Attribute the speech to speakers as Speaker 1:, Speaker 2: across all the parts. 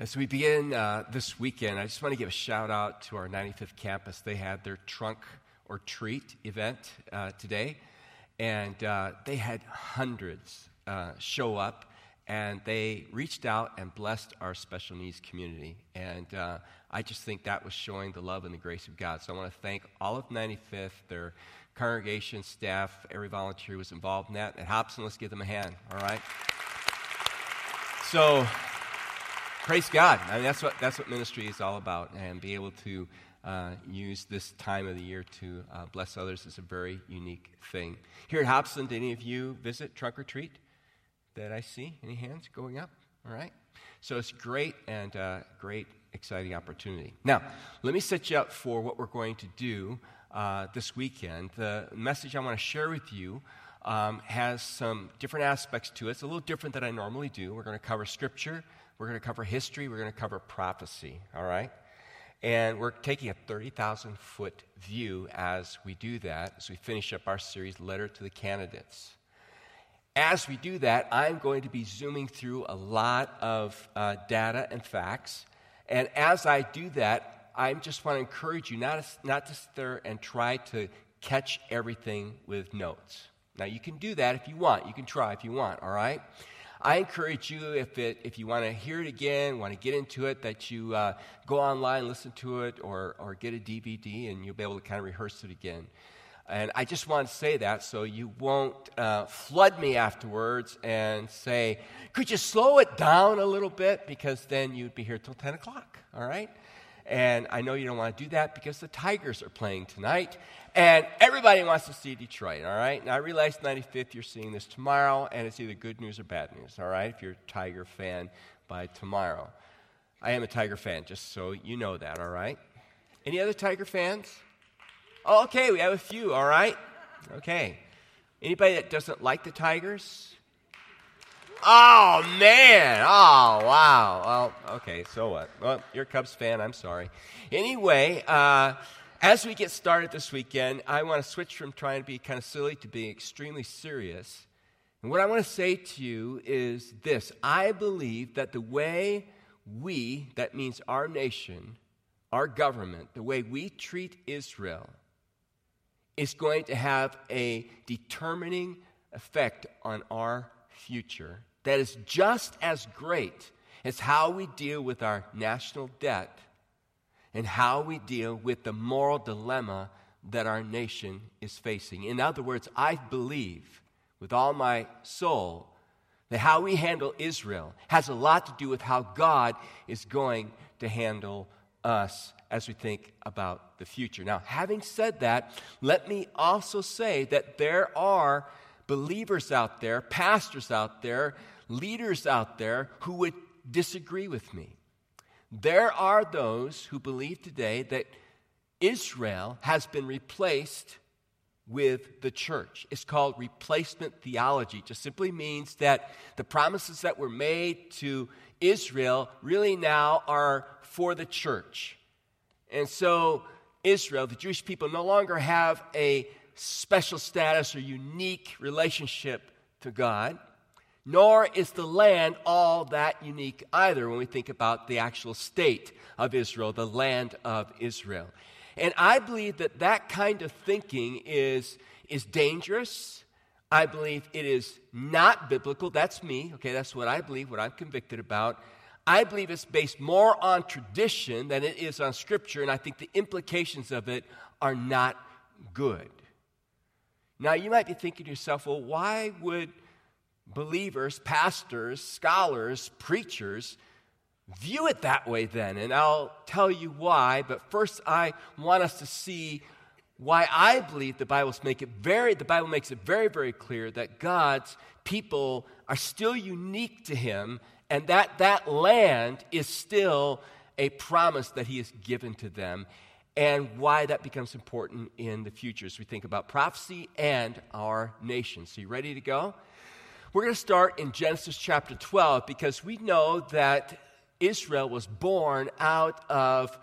Speaker 1: As we begin uh, this weekend, I just want to give a shout out to our 95th campus. They had their trunk or treat event uh, today, and uh, they had hundreds uh, show up, and they reached out and blessed our special needs community. And uh, I just think that was showing the love and the grace of God. So I want to thank all of 95th, their congregation, staff, every volunteer who was involved in that. And Hobson, let's give them a hand, all right? So, praise God. I mean, that's what, that's what ministry is all about. And be able to uh, use this time of the year to uh, bless others is a very unique thing. Here at Hobson, did any of you visit Trunk or Treat that I see? Any hands going up? All right. So it's great and uh, great, exciting opportunity. Now, let me set you up for what we're going to do uh, this weekend. The message I want to share with you um, has some different aspects to it. It's a little different than I normally do. We're going to cover scripture, we're going to cover history, we're going to cover prophecy, all right? And we're taking a 30,000 foot view as we do that, as we finish up our series, Letter to the Candidates. As we do that, I'm going to be zooming through a lot of uh, data and facts. And as I do that, I just want to encourage you not not to sit there and try to catch everything with notes. Now, you can do that if you want. You can try if you want, all right? I encourage you, if, it, if you want to hear it again, want to get into it, that you uh, go online, listen to it, or, or get a DVD, and you'll be able to kind of rehearse it again. And I just want to say that so you won't uh, flood me afterwards and say, could you slow it down a little bit? Because then you'd be here till 10 o'clock, all right? And I know you don't want to do that because the Tigers are playing tonight. And everybody wants to see Detroit, all right? Now, I realize 95th, you're seeing this tomorrow, and it's either good news or bad news, all right? If you're a Tiger fan by tomorrow. I am a Tiger fan, just so you know that, all right? Any other Tiger fans? Oh, okay, we have a few, all right? Okay. Anybody that doesn't like the Tigers? Oh, man. Oh, wow. Well, okay, so what? Well, you're a Cubs fan. I'm sorry. Anyway, uh, as we get started this weekend, I want to switch from trying to be kind of silly to being extremely serious. And what I want to say to you is this I believe that the way we, that means our nation, our government, the way we treat Israel, is going to have a determining effect on our future that is just as great as how we deal with our national debt and how we deal with the moral dilemma that our nation is facing. In other words, I believe with all my soul that how we handle Israel has a lot to do with how God is going to handle us as we think about the future. Now, having said that, let me also say that there are believers out there, pastors out there, leaders out there who would disagree with me. There are those who believe today that Israel has been replaced with the church. It's called replacement theology. It just simply means that the promises that were made to Israel really now are for the church. And so, Israel, the Jewish people, no longer have a special status or unique relationship to God, nor is the land all that unique either when we think about the actual state of Israel, the land of Israel. And I believe that that kind of thinking is, is dangerous. I believe it is not biblical. That's me. Okay, that's what I believe, what I'm convicted about. I believe it's based more on tradition than it is on scripture, and I think the implications of it are not good. Now, you might be thinking to yourself, well, why would believers, pastors, scholars, preachers view it that way then? And I'll tell you why, but first I want us to see why I believe the Bible make it very the Bible makes it very very clear that God's people are still unique to him and that that land is still a promise that he has given to them and why that becomes important in the future as we think about prophecy and our nation. So, you ready to go? We're going to start in Genesis chapter 12 because we know that Israel was born out of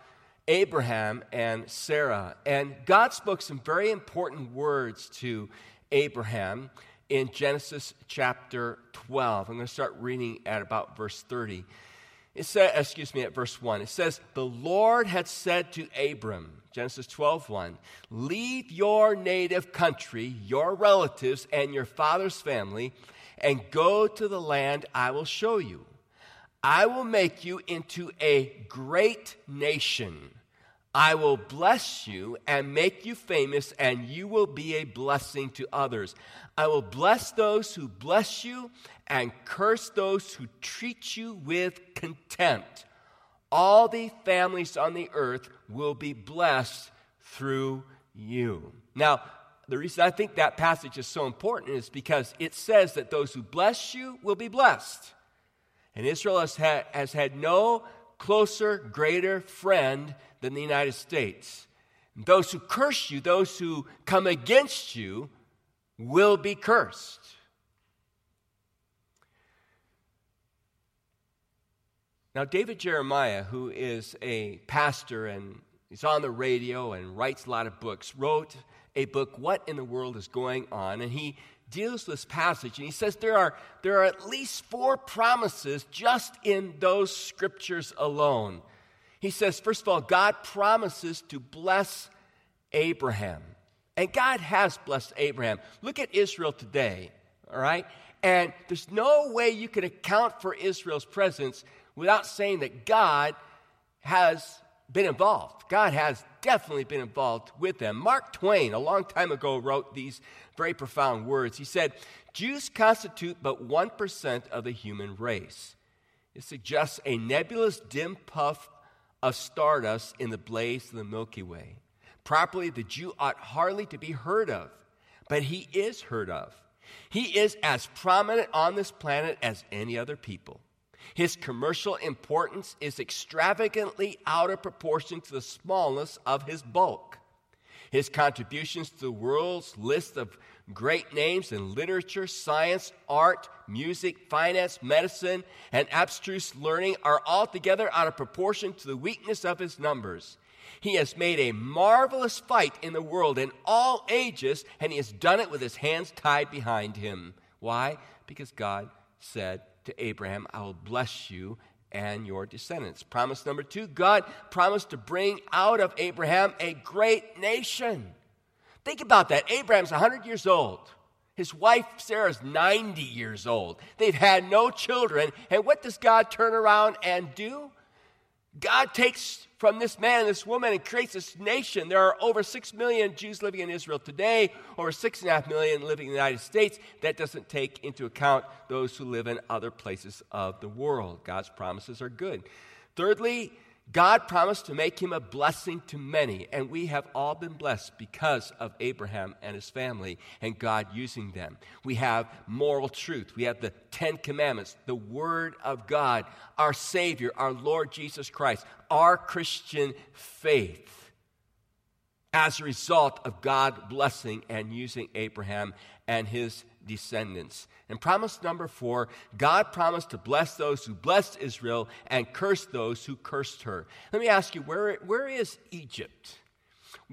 Speaker 1: Abraham and Sarah. And God spoke some very important words to Abraham in Genesis chapter 12. I'm going to start reading at about verse 30. It says, excuse me, at verse 1, it says, The Lord had said to Abram, Genesis 12, 1, Leave your native country, your relatives, and your father's family, and go to the land I will show you. I will make you into a great nation. I will bless you and make you famous, and you will be a blessing to others. I will bless those who bless you and curse those who treat you with contempt. All the families on the earth will be blessed through you. Now, the reason I think that passage is so important is because it says that those who bless you will be blessed. And Israel has had, has had no closer, greater friend than the United States. Those who curse you, those who come against you, will be cursed. Now, David Jeremiah, who is a pastor and he's on the radio and writes a lot of books, wrote a book, What in the World is Going On? And he deals with this passage and he says there are, there are at least four promises just in those scriptures alone. He says, first of all, God promises to bless Abraham. And God has blessed Abraham. Look at Israel today, all right? And there's no way you can account for Israel's presence without saying that God has been involved. God has definitely been involved with them. Mark Twain, a long time ago, wrote these very profound words. He said, Jews constitute but 1% of the human race. It suggests a nebulous dim puff of stardust in the blaze of the Milky Way. Properly, the Jew ought hardly to be heard of, but he is heard of. He is as prominent on this planet as any other people. His commercial importance is extravagantly out of proportion to the smallness of his bulk. His contributions to the world's list of great names in literature, science, art, music, finance, medicine, and abstruse learning are altogether out of proportion to the weakness of his numbers. He has made a marvelous fight in the world in all ages, and he has done it with his hands tied behind him. Why? Because God said to Abraham, I will bless you and your descendants. Promise number two God promised to bring out of Abraham a great nation. Think about that. Abraham's 100 years old. His wife Sarah's 90 years old. They've had no children. And what does God turn around and do? God takes from this man and this woman and creates this nation. There are over 6 million Jews living in Israel today, over 6.5 million living in the United States. That doesn't take into account those who live in other places of the world. God's promises are good. Thirdly, God promised to make him a blessing to many, and we have all been blessed because of Abraham and his family and God using them. We have moral truth, we have the Ten Commandments, the Word of God, our Savior, our Lord Jesus Christ, our Christian faith as a result of God blessing and using Abraham and his descendants. And promise number four God promised to bless those who blessed Israel and curse those who cursed her. Let me ask you, where, where is Egypt?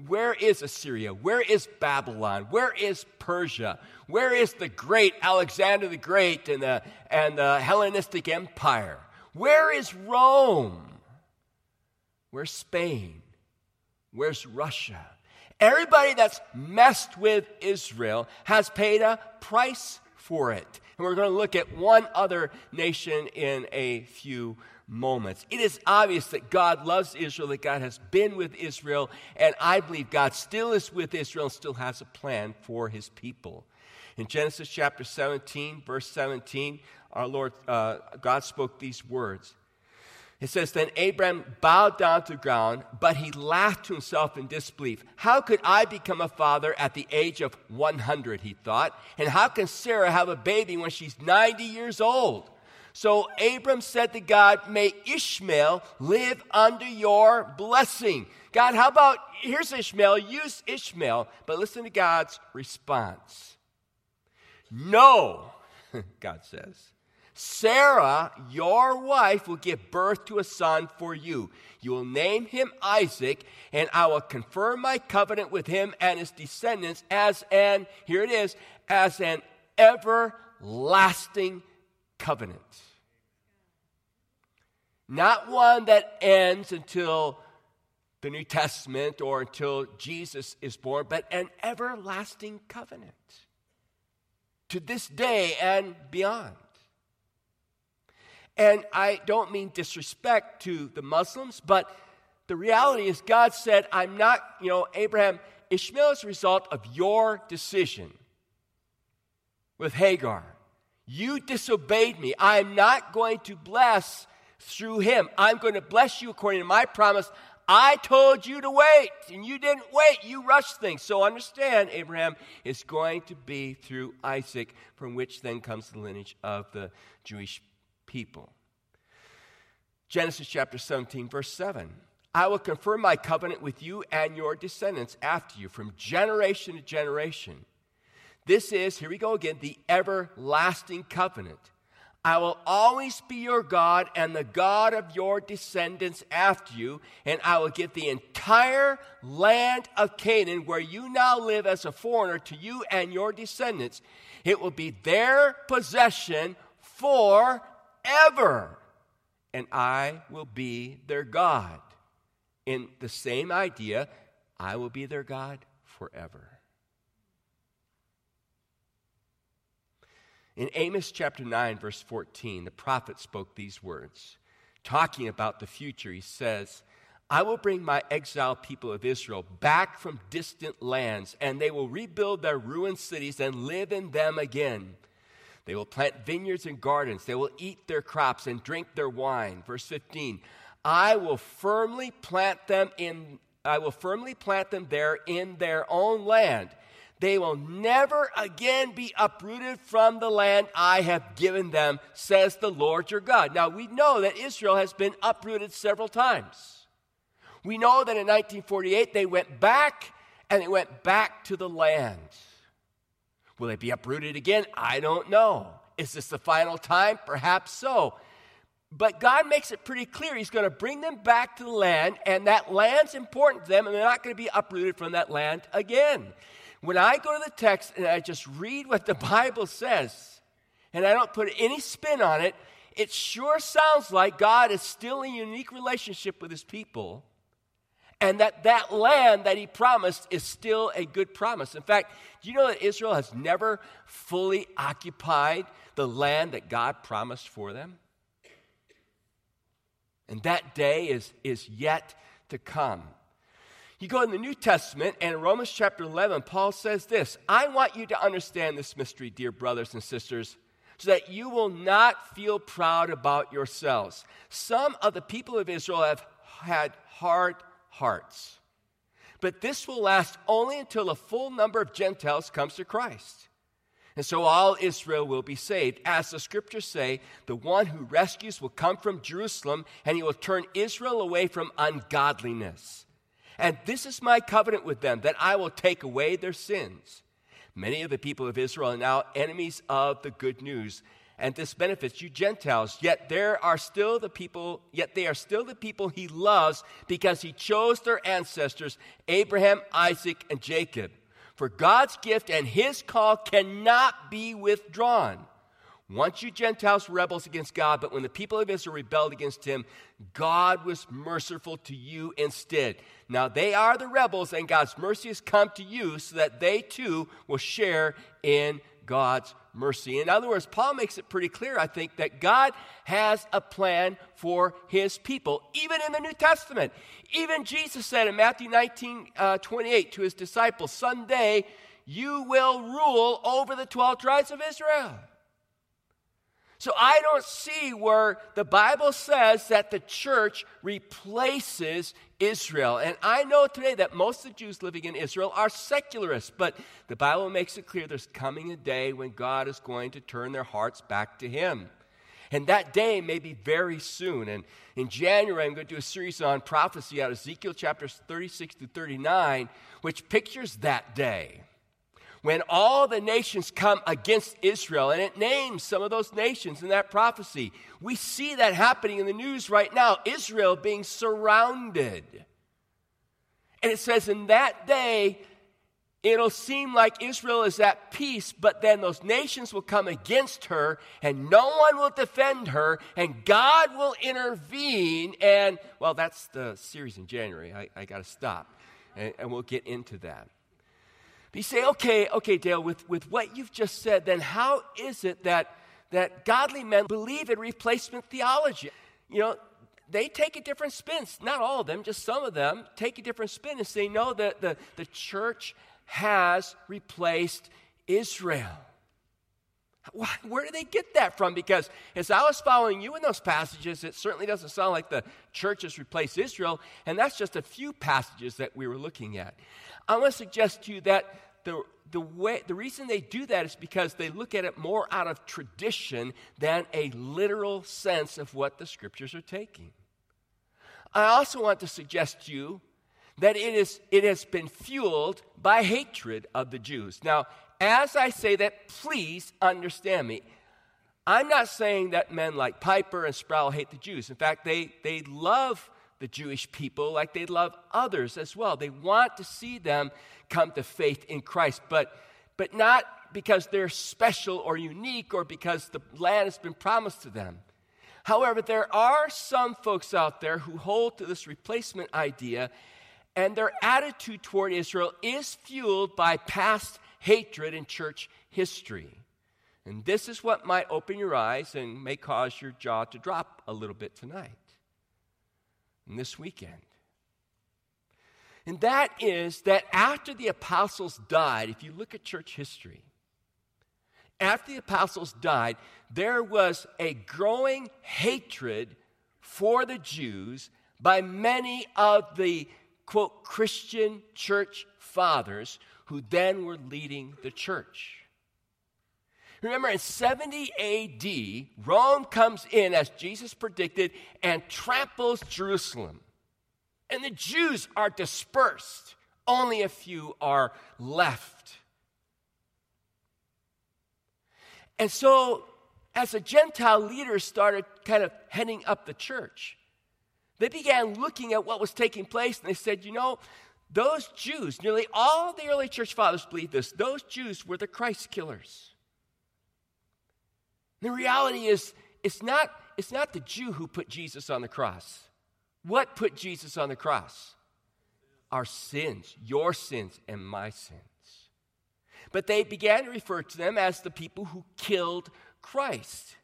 Speaker 1: Where is Assyria? Where is Babylon? Where is Persia? Where is the great Alexander the Great and the, and the Hellenistic Empire? Where is Rome? Where's Spain? Where's Russia? Everybody that's messed with Israel has paid a price for it. And we're going to look at one other nation in a few moments. It is obvious that God loves Israel, that God has been with Israel, and I believe God still is with Israel and still has a plan for his people. In Genesis chapter 17, verse 17, our Lord, uh, God spoke these words. It says, Then Abram bowed down to the ground, but he laughed to himself in disbelief. How could I become a father at the age of 100, he thought? And how can Sarah have a baby when she's 90 years old? So Abram said to God, May Ishmael live under your blessing. God, how about, here's Ishmael, use Ishmael. But listen to God's response. No, God says. Sarah, your wife, will give birth to a son for you. You will name him Isaac, and I will confirm my covenant with him and his descendants as an, here it is, as an everlasting covenant. not one that ends until the New Testament or until Jesus is born, but an everlasting covenant to this day and beyond. And I don't mean disrespect to the Muslims, but the reality is God said, I'm not, you know, Abraham, Ishmael is a result of your decision with Hagar. You disobeyed me. I am not going to bless through him. I'm going to bless you according to my promise. I told you to wait, and you didn't wait. You rushed things. So understand, Abraham is going to be through Isaac, from which then comes the lineage of the Jewish people. Genesis chapter 17, verse 7. I will confirm my covenant with you and your descendants after you from generation to generation. This is, here we go again, the everlasting covenant I will always be your God and the God of your descendants after you, and I will give the entire land of Canaan, where you now live as a foreigner, to you and your descendants. It will be their possession forever, and I will be their God. In the same idea, I will be their God forever. In Amos chapter 9, verse 14, the prophet spoke these words. Talking about the future, he says, I will bring my exiled people of Israel back from distant lands, and they will rebuild their ruined cities and live in them again. They will plant vineyards and gardens. They will eat their crops and drink their wine. Verse 15 I will firmly plant them in I will firmly plant them there in their own land they will never again be uprooted from the land I have given them, says the Lord your God. Now, we know that Israel has been uprooted several times. We know that in 1948 they went back and they went back to the land. Will they be uprooted again? I don't know. Is this the final time? Perhaps so. But God makes it pretty clear He's going to bring them back to the land, and that land's important to them, and they're not going to be uprooted from that land again. When I go to the text and I just read what the Bible says, and I don't put any spin on it, it sure sounds like God is still in unique relationship with his people and that that land that he promised is still a good promise. In fact, do you know that Israel has never fully occupied the land that God promised for them? And that day is, is yet to come. You go in the New Testament, and in Romans chapter 11, Paul says this I want you to understand this mystery, dear brothers and sisters, so that you will not feel proud about yourselves. Some of the people of Israel have had hard hearts, but this will last only until a full number of Gentiles comes to Christ. And so all Israel will be saved. As the scriptures say, the one who rescues will come from Jerusalem, and he will turn Israel away from ungodliness. And this is my covenant with them, that I will take away their sins. Many of the people of Israel are now enemies of the good news, and this benefits you Gentiles. Yet there are still the people, yet they are still the people he loves because he chose their ancestors, Abraham, Isaac, and Jacob. For God's gift and his call cannot be withdrawn. Once you Gentiles rebels against God, but when the people of Israel rebelled against him, God was merciful to you instead. Now they are the rebels, and God's mercy has come to you so that they too will share in God's mercy. In other words, Paul makes it pretty clear, I think, that God has a plan for his people, even in the New Testament. Even Jesus said in Matthew 19 uh, 28 to his disciples, Someday you will rule over the 12 tribes of Israel. So I don't see where the Bible says that the church replaces Israel. And I know today that most of the Jews living in Israel are secularists, but the Bible makes it clear there's coming a day when God is going to turn their hearts back to Him. And that day may be very soon. And in January, I'm going to do a series on prophecy out of Ezekiel chapters 36 to 39, which pictures that day when all the nations come against Israel, and it names some of those nations in that prophecy. We see that happening in the news right now Israel being surrounded. And it says, In that day, it'll seem like Israel is at peace, but then those nations will come against her, and no one will defend her, and God will intervene. And, well, that's the series in January. I, I got to stop, and, and, we'll get into that. But you say, okay, okay, Dale, with, with what you've just said, then how is it that, that godly men believe in replacement theology? You know, they take a different spin. Not all of them, just some of them take a different spin and say, no, the, the, the church has replaced Israel. Where do they get that from? Because as I was following you in those passages, it certainly doesn't sound like the church has replaced Israel, and that's just a few passages that we were looking at. I want to suggest to you that the, the, way, the reason they do that is because they look at it more out of tradition than a literal sense of what the scriptures are taking. I also want to suggest to you that it, is, it has been fueled by hatred of the Jews. Now, as I say that, please understand me. I'm not saying that men like Piper and Sproul hate the Jews. In fact, they, they love the Jewish people like they love others as well. They want to see them come to faith in Christ, but, but not because they're special or unique or because the land has been promised to them. However, there are some folks out there who hold to this replacement idea and their attitude toward Israel is fueled by past hatred in church history. And this is what might open your eyes and may cause your jaw to drop a little bit tonight and this weekend. And that is that after the apostles died, if you look at church history, after the apostles died, there was a growing hatred for the Jews by many of the quote, Christian church fathers who then were leading the church. Remember, in 70 AD, Rome comes in, as Jesus predicted, and tramples Jerusalem. And the Jews are dispersed, only a few are left. And so, as the Gentile leaders started kind of heading up the church, they began looking at what was taking place and they said, you know, those Jews, nearly all the early church fathers believed this, those Jews were the Christ killers. The reality is, it's not, it's not the Jew who put Jesus on the cross. What put Jesus on the cross? Our sins, your sins, and my sins. But they began to refer to them as the people who killed Christ.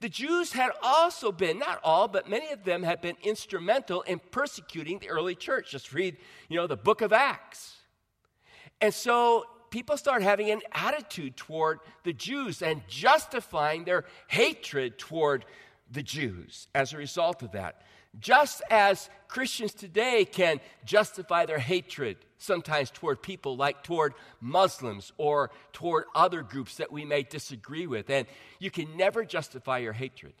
Speaker 1: The Jews had also been, not all, but many of them had been instrumental in persecuting the early church. Just read, you know, the book of Acts. And so people start having an attitude toward the Jews and justifying their hatred toward the Jews as a result of that. Just as Christians today can justify their hatred sometimes toward people like toward Muslims or toward other groups that we may disagree with. And you can never justify your hatred.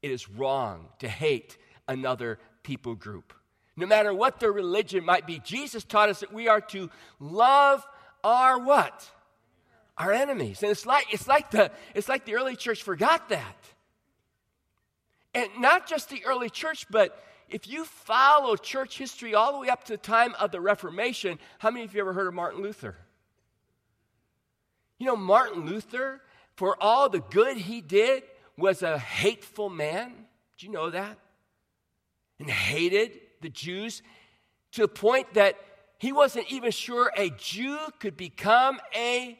Speaker 1: It is wrong to hate another people group. No matter what their religion might be, Jesus taught us that we are to love our what? Our enemies. And it's like, it's like, the, it's like the early church forgot that. And not just the early church, but if you follow church history all the way up to the time of the Reformation, how many of you ever heard of Martin Luther? You know, Martin Luther, for all the good he did, was a hateful man. Do you know that? And hated the Jews to the point that he wasn't even sure a Jew could become a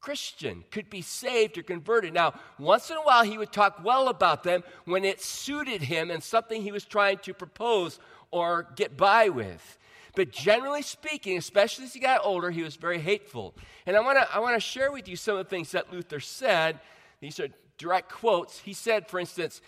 Speaker 1: Christian, could be saved or converted. Now, once in a while, he would talk well about them when it suited him and something he was trying to propose or get by with. But generally speaking, especially as he got older, he was very hateful. And I want to I wanna share with you some of the things that Luther said. These are direct quotes. He said, for instance,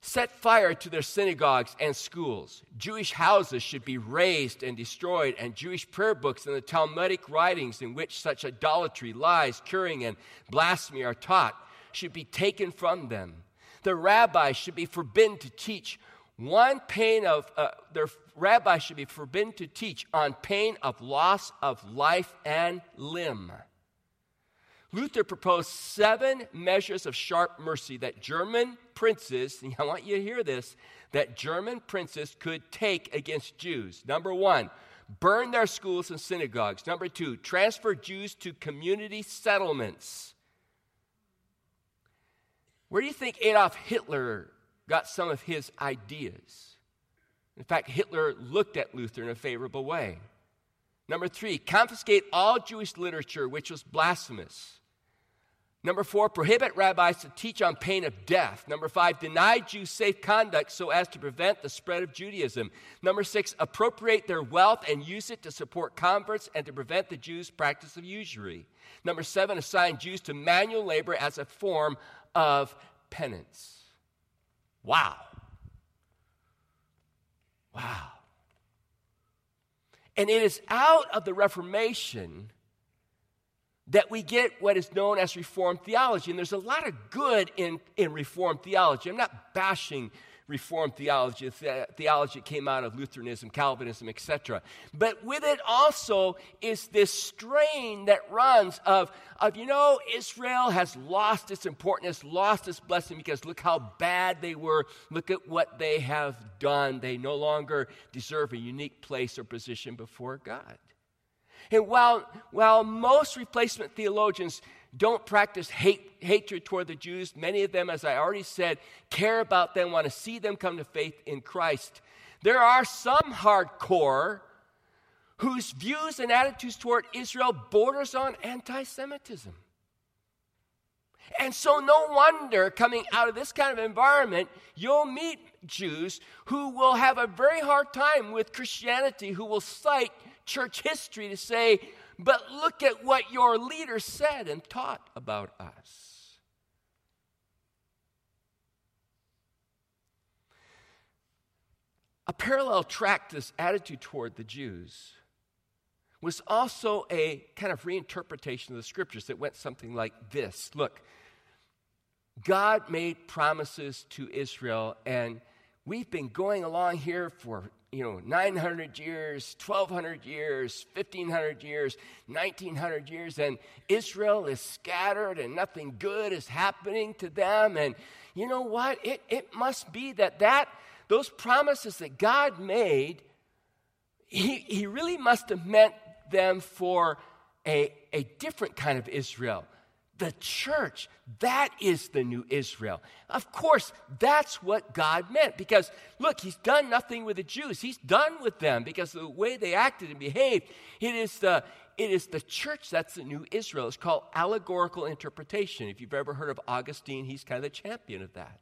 Speaker 1: set fire to their synagogues and schools. Jewish houses should be razed and destroyed, and Jewish prayer books and the Talmudic writings in which such idolatry, lies, curing, and blasphemy are taught should be taken from them. The rabbis should be forbidden to teach one pain of uh, their rabbis should be forbidden to teach on pain of loss of life and limb. Luther proposed seven measures of sharp mercy that German princes, I want you to hear this, that German princes could take against Jews. Number one, burn their schools and synagogues. Number two, transfer Jews to community settlements. Where do you think Adolf Hitler got some of his ideas? In fact, Hitler looked at Luther in a favorable way. Number three, confiscate all Jewish literature which was blasphemous. Number four, prohibit rabbis to teach on pain of death. Number five, deny Jews safe conduct so as to prevent the spread of Judaism. Number six, appropriate their wealth and use it to support converts and to prevent the Jews' practice of usury. Number seven, assign Jews to manual labor as a form of penance. Wow. Wow. And it is out of the Reformation that we get what is known as Reformed theology. And there's a lot of good in, in Reformed theology. I'm not bashing Reformed theology, the theology came out of Lutheranism, Calvinism, etc. But with it also is this strain that runs of, of, you know, Israel has lost its importance, lost its blessing because look how bad they were. Look at what they have done. They no longer deserve a unique place or position before God. And while, while most replacement theologians don't practice hate, hatred toward the Jews, many of them, as I already said, care about them, want to see them come to faith in Christ. There are some hardcore whose views and attitudes toward Israel borders on anti-Semitism. And so, no wonder coming out of this kind of environment, you'll meet Jews who will have a very hard time with Christianity, who will cite church history to say, but look at what your leader said and taught about us. A parallel track to this attitude toward the Jews was also a kind of reinterpretation of the scriptures that went something like this Look, God made promises to Israel, and we've been going along here for you know 900 years 1200 years 1500 years 1900 years and israel is scattered and nothing good is happening to them. And you know what? It, it must be that that those promises that god made he, he really must have meant them for a, a different kind of israel the church. That is the new Israel. Of course, that's what God meant because, look, He's done nothing with the Jews. He's done with them because the way they acted and behaved. It is the, it is the church that's the new Israel. It's called allegorical interpretation. If you've ever heard of Augustine, he's kind of the champion of that.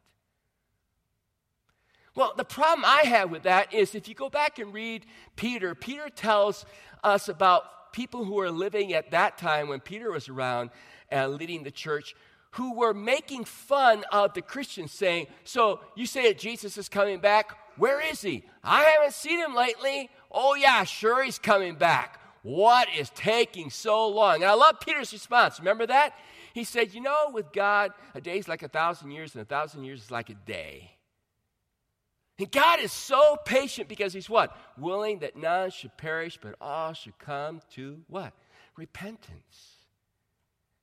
Speaker 1: Well, the problem I have with that is if you go back and read Peter, Peter tells us about people who were living at that time when Peter was around uh, leading the church who were making fun of the Christians, saying, So you say that Jesus is coming back? Where is he? I haven't seen him lately. Oh, yeah, sure, he's coming back. What is taking so long? And I love Peter's response. Remember that? He said, You know, with God, a day is like a thousand years, and a thousand years is like a day. And God is so patient because He's what? Willing that none should perish, but all should come to what? Repentance.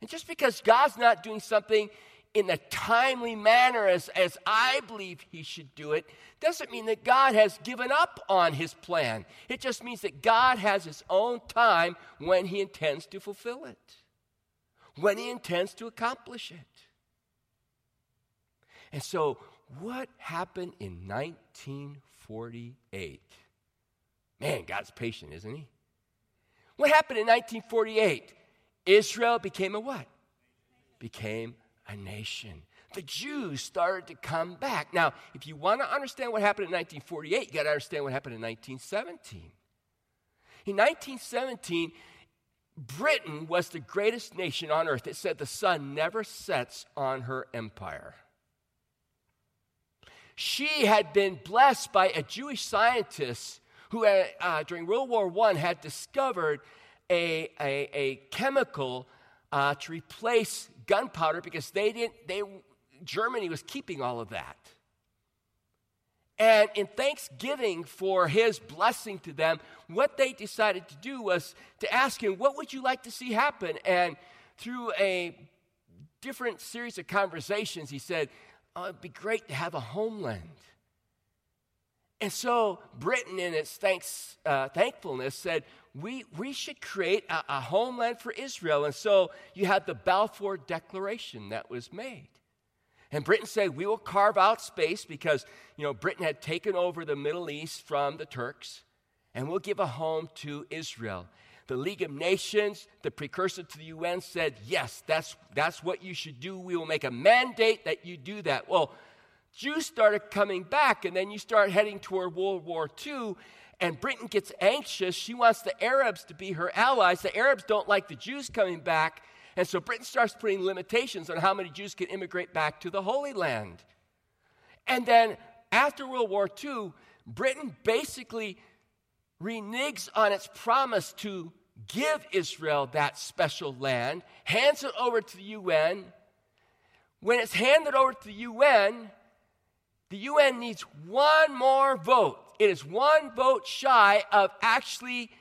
Speaker 1: And just because God's not doing something in a timely manner as, as I believe he should do it, doesn't mean that God has given up on his plan. It just means that God has his own time when he intends to fulfill it, when he intends to accomplish it. And so, what happened in 1948? Man, God's patient, isn't he? What happened in 1948? Israel became a what? Became a nation. The Jews started to come back. Now, if you want to understand what happened in 1948, you got to understand what happened in 1917. In 1917, Britain was the greatest nation on earth. It said the sun never sets on her empire. She had been blessed by a Jewish scientist who, uh, during World War I, had discovered a, a, a chemical uh, to replace gunpowder because they didn't, they, Germany was keeping all of that. And in thanksgiving for his blessing to them, what they decided to do was to ask him, What would you like to see happen? And through a different series of conversations, he said, oh, It'd be great to have a homeland. And so Britain, in its thanks, uh, thankfulness, said, we, we should create a, a homeland for Israel. And so you had the Balfour Declaration that was made. And Britain said, we will carve out space because, you know, Britain had taken over the Middle East from the Turks, and we'll give a home to Israel. The League of Nations, the precursor to the UN, said, yes, that's, that's what you should do. We will make a mandate that you do that. Well, Jews started coming back, and then you start heading toward World War II, and Britain gets anxious. She wants the Arabs to be her allies. The Arabs don't like the Jews coming back, and so Britain starts putting limitations on how many Jews can immigrate back to the Holy Land. And then after World War II, Britain basically reneges on its promise to give Israel that special land, hands it over to the UN. When it's handed over to the UN, the UN needs one more vote. It is one vote shy of actually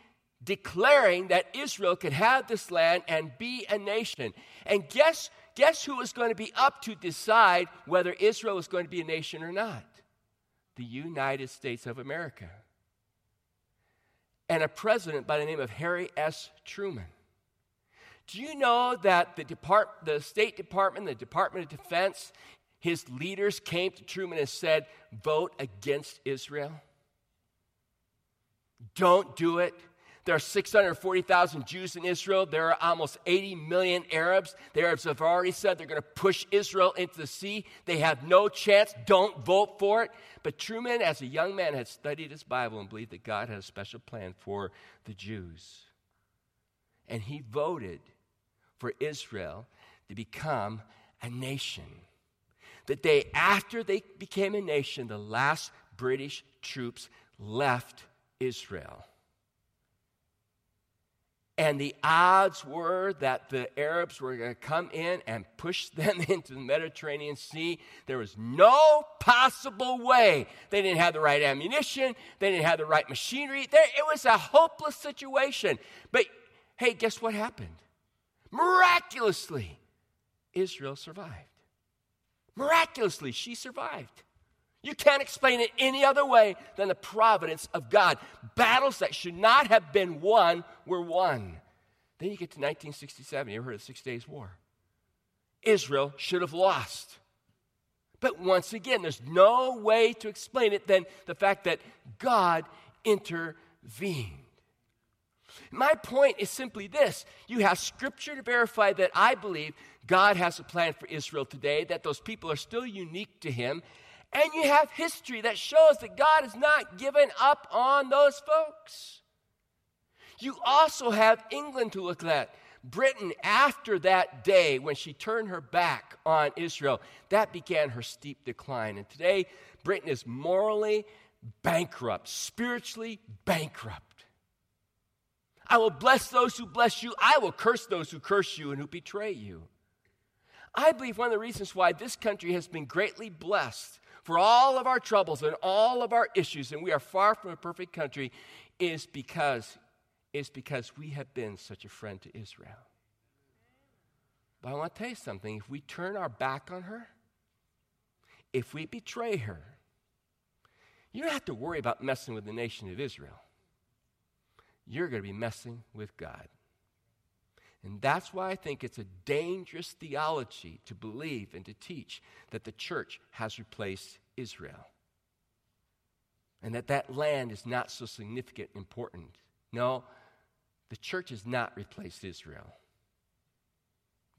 Speaker 1: declaring that Israel could have this land and be a nation. And guess, guess who is going to be up to decide whether Israel is going to be a nation or not? The United States of America. And a president by the name of Harry S. Truman. Do you know that the, Depart- the State Department, the Department of Defense, his leaders came to Truman and said, Vote against Israel. Don't do it. There are 640,000 Jews in Israel. There are almost 80 million Arabs. The Arabs have already said they're going to push Israel into the sea. They have no chance. Don't vote for it. But Truman, as a young man, had studied his Bible and believed that God had a special plan for the Jews. And he voted for Israel to become a nation. The day after they became a nation, the last British troops left Israel. And the odds were that the Arabs were going to come in and push them into the Mediterranean Sea. There was no possible way. They didn't have the right ammunition, they didn't have the right machinery. It was a hopeless situation. But hey, guess what happened? Miraculously, Israel survived. Miraculously, she survived. You can't explain it any other way than the providence of God. Battles that should not have been won were won. Then you get to 1967. You ever heard of the Six Days War? Israel should have lost. But once again, there's no way to explain it than the fact that God intervened. My point is simply this you have scripture to verify that I believe God has a plan for Israel today, that those people are still unique to Him, and you have history that shows that God has not given up on those folks. You also have England to look at. Britain, after that day when she turned her back on Israel, that began her steep decline. And today, Britain is morally bankrupt, spiritually bankrupt. I will bless those who bless you, I will curse those who curse you and who betray you. I believe one of the reasons why this country has been greatly blessed for all of our troubles and all of our issues, and we are far from a perfect country, is because, is because we have been such a friend to Israel. But I want to tell you something. If we turn our back on her, if we betray her, you don't have to worry about messing with the nation of Israel. You're going to be messing with God. And that's why I think it's a dangerous theology to believe and to teach that the church has replaced Israel. And that that land is not so significant and important. No, the church has not replaced Israel.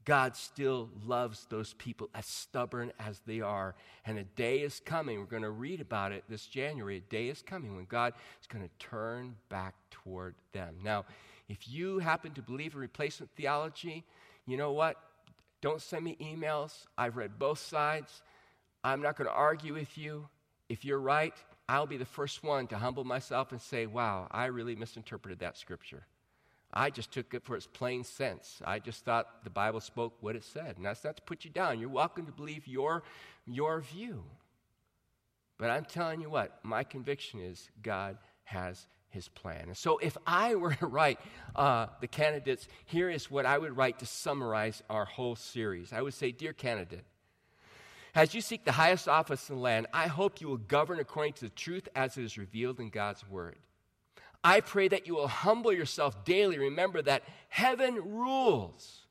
Speaker 1: God still loves those people as stubborn as they are. And a day is coming, we're going to read about it this January. A day is coming when God is going to turn back toward them. Now, if you happen to believe in replacement theology, you know what? Don't send me emails. I've read both sides. I'm not going to argue with you. If you're right, I'll be the first one to humble myself and say, wow, I really misinterpreted that scripture. I just took it for its plain sense. I just thought the Bible spoke what it said. And that's not to put you down. You're welcome to believe your, your view. But I'm telling you what, my conviction is God has his plan. And so, if I were to write uh, the candidates, here is what I would write to summarize our whole series. I would say, Dear candidate, As you seek the highest office in the land, I hope you will govern according to the truth as it is revealed in God's word. I pray that you will humble yourself daily. Remember that heaven rules.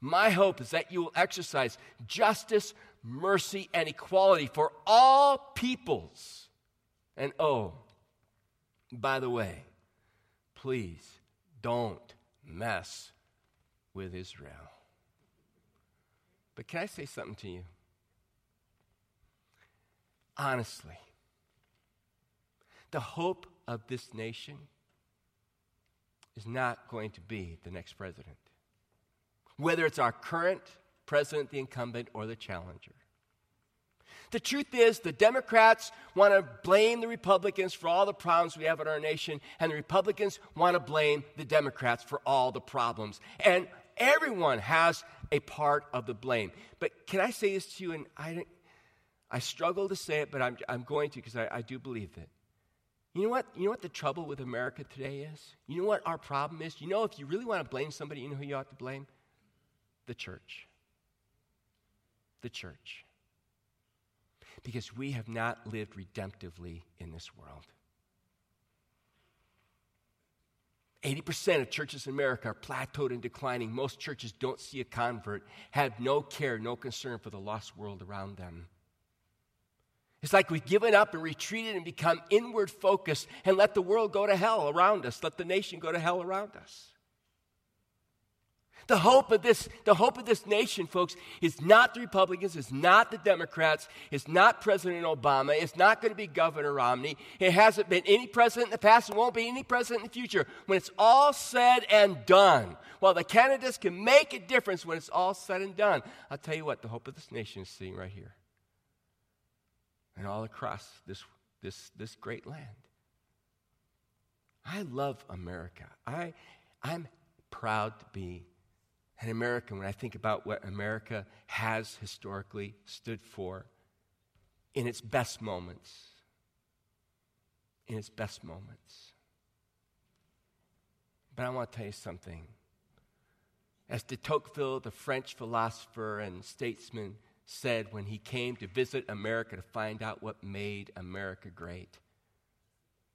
Speaker 1: My hope is that you will exercise justice, mercy, and equality for all peoples. And oh, by the way, please don't mess with Israel. But can I say something to you? Honestly, the hope of this nation is not going to be the next president, whether it's our current president, the incumbent, or the challenger. The truth is, the Democrats want to blame the Republicans for all the problems we have in our nation, and the Republicans want to blame the Democrats for all the problems. And everyone has a part of the blame. But can I say this to you? And I, I struggle to say it, but I'm, I'm going to because I, I do believe it. You know what? You know what the trouble with America today is? You know what our problem is? You know, if you really want to blame somebody, you know who you ought to blame? The church. The church. Because we have not lived redemptively in this world. 80% of churches in America are plateaued and declining. Most churches don't see a convert, have no care, no concern for the lost world around them. It's like we've given up and retreated and become inward focused and let the world go to hell around us, let the nation go to hell around us. The hope of this, the hope of this nation, folks, is not the Republicans, it's not the Democrats, it's not President Obama, it's not going to be Governor Romney. It hasn't been any president in the past and won't be any president in the future. When it's all said and done, while the candidates can make a difference when it's all said and done, I'll tell you what, the hope of this nation is sitting right here and all across this, this, this great land. I love America. I, I'm proud to be an American when I think about what America has historically stood for in its best moments. In its best moments. But I want to tell you something. As de Tocqueville, the French philosopher and statesman, said when he came to visit America to find out what made America great.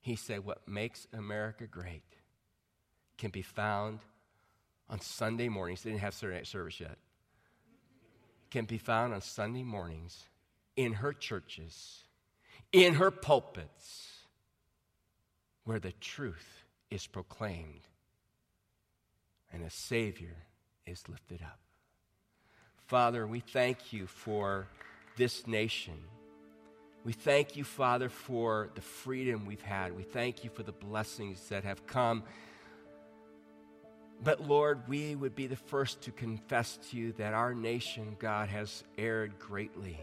Speaker 1: He said, What makes America great can be found on Sunday mornings. They didn't have Sunday service yet. Can be found on Sunday mornings in her churches, in her pulpits, where the truth is proclaimed and a Savior is lifted up. Father, we thank you for this nation. We thank you, Father, for the freedom we've had. We thank you for the blessings that have come. But Lord, we would be the first to confess to you that our nation, God, has erred greatly.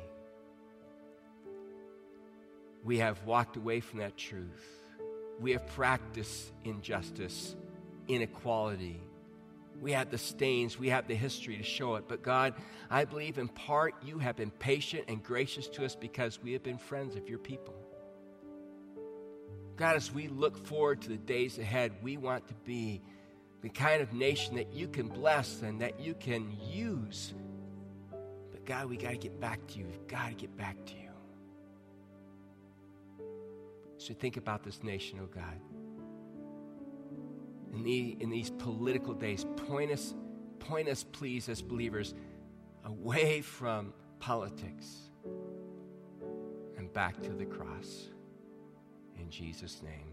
Speaker 1: We have walked away from that truth. We have practiced injustice, inequality, we have the stains, we have the history to show it. But God, I believe in part you have been patient and gracious to us because we have been friends of your people. God, as we look forward to the days ahead, we want to be the kind of nation that you can bless and that you can use. But God, we got to get back to you. We've got to get back to you. So think about this nation, oh God in, the, in these political days. Point us, point us, please, as believers, away from politics and back to the cross. In Jesus' name.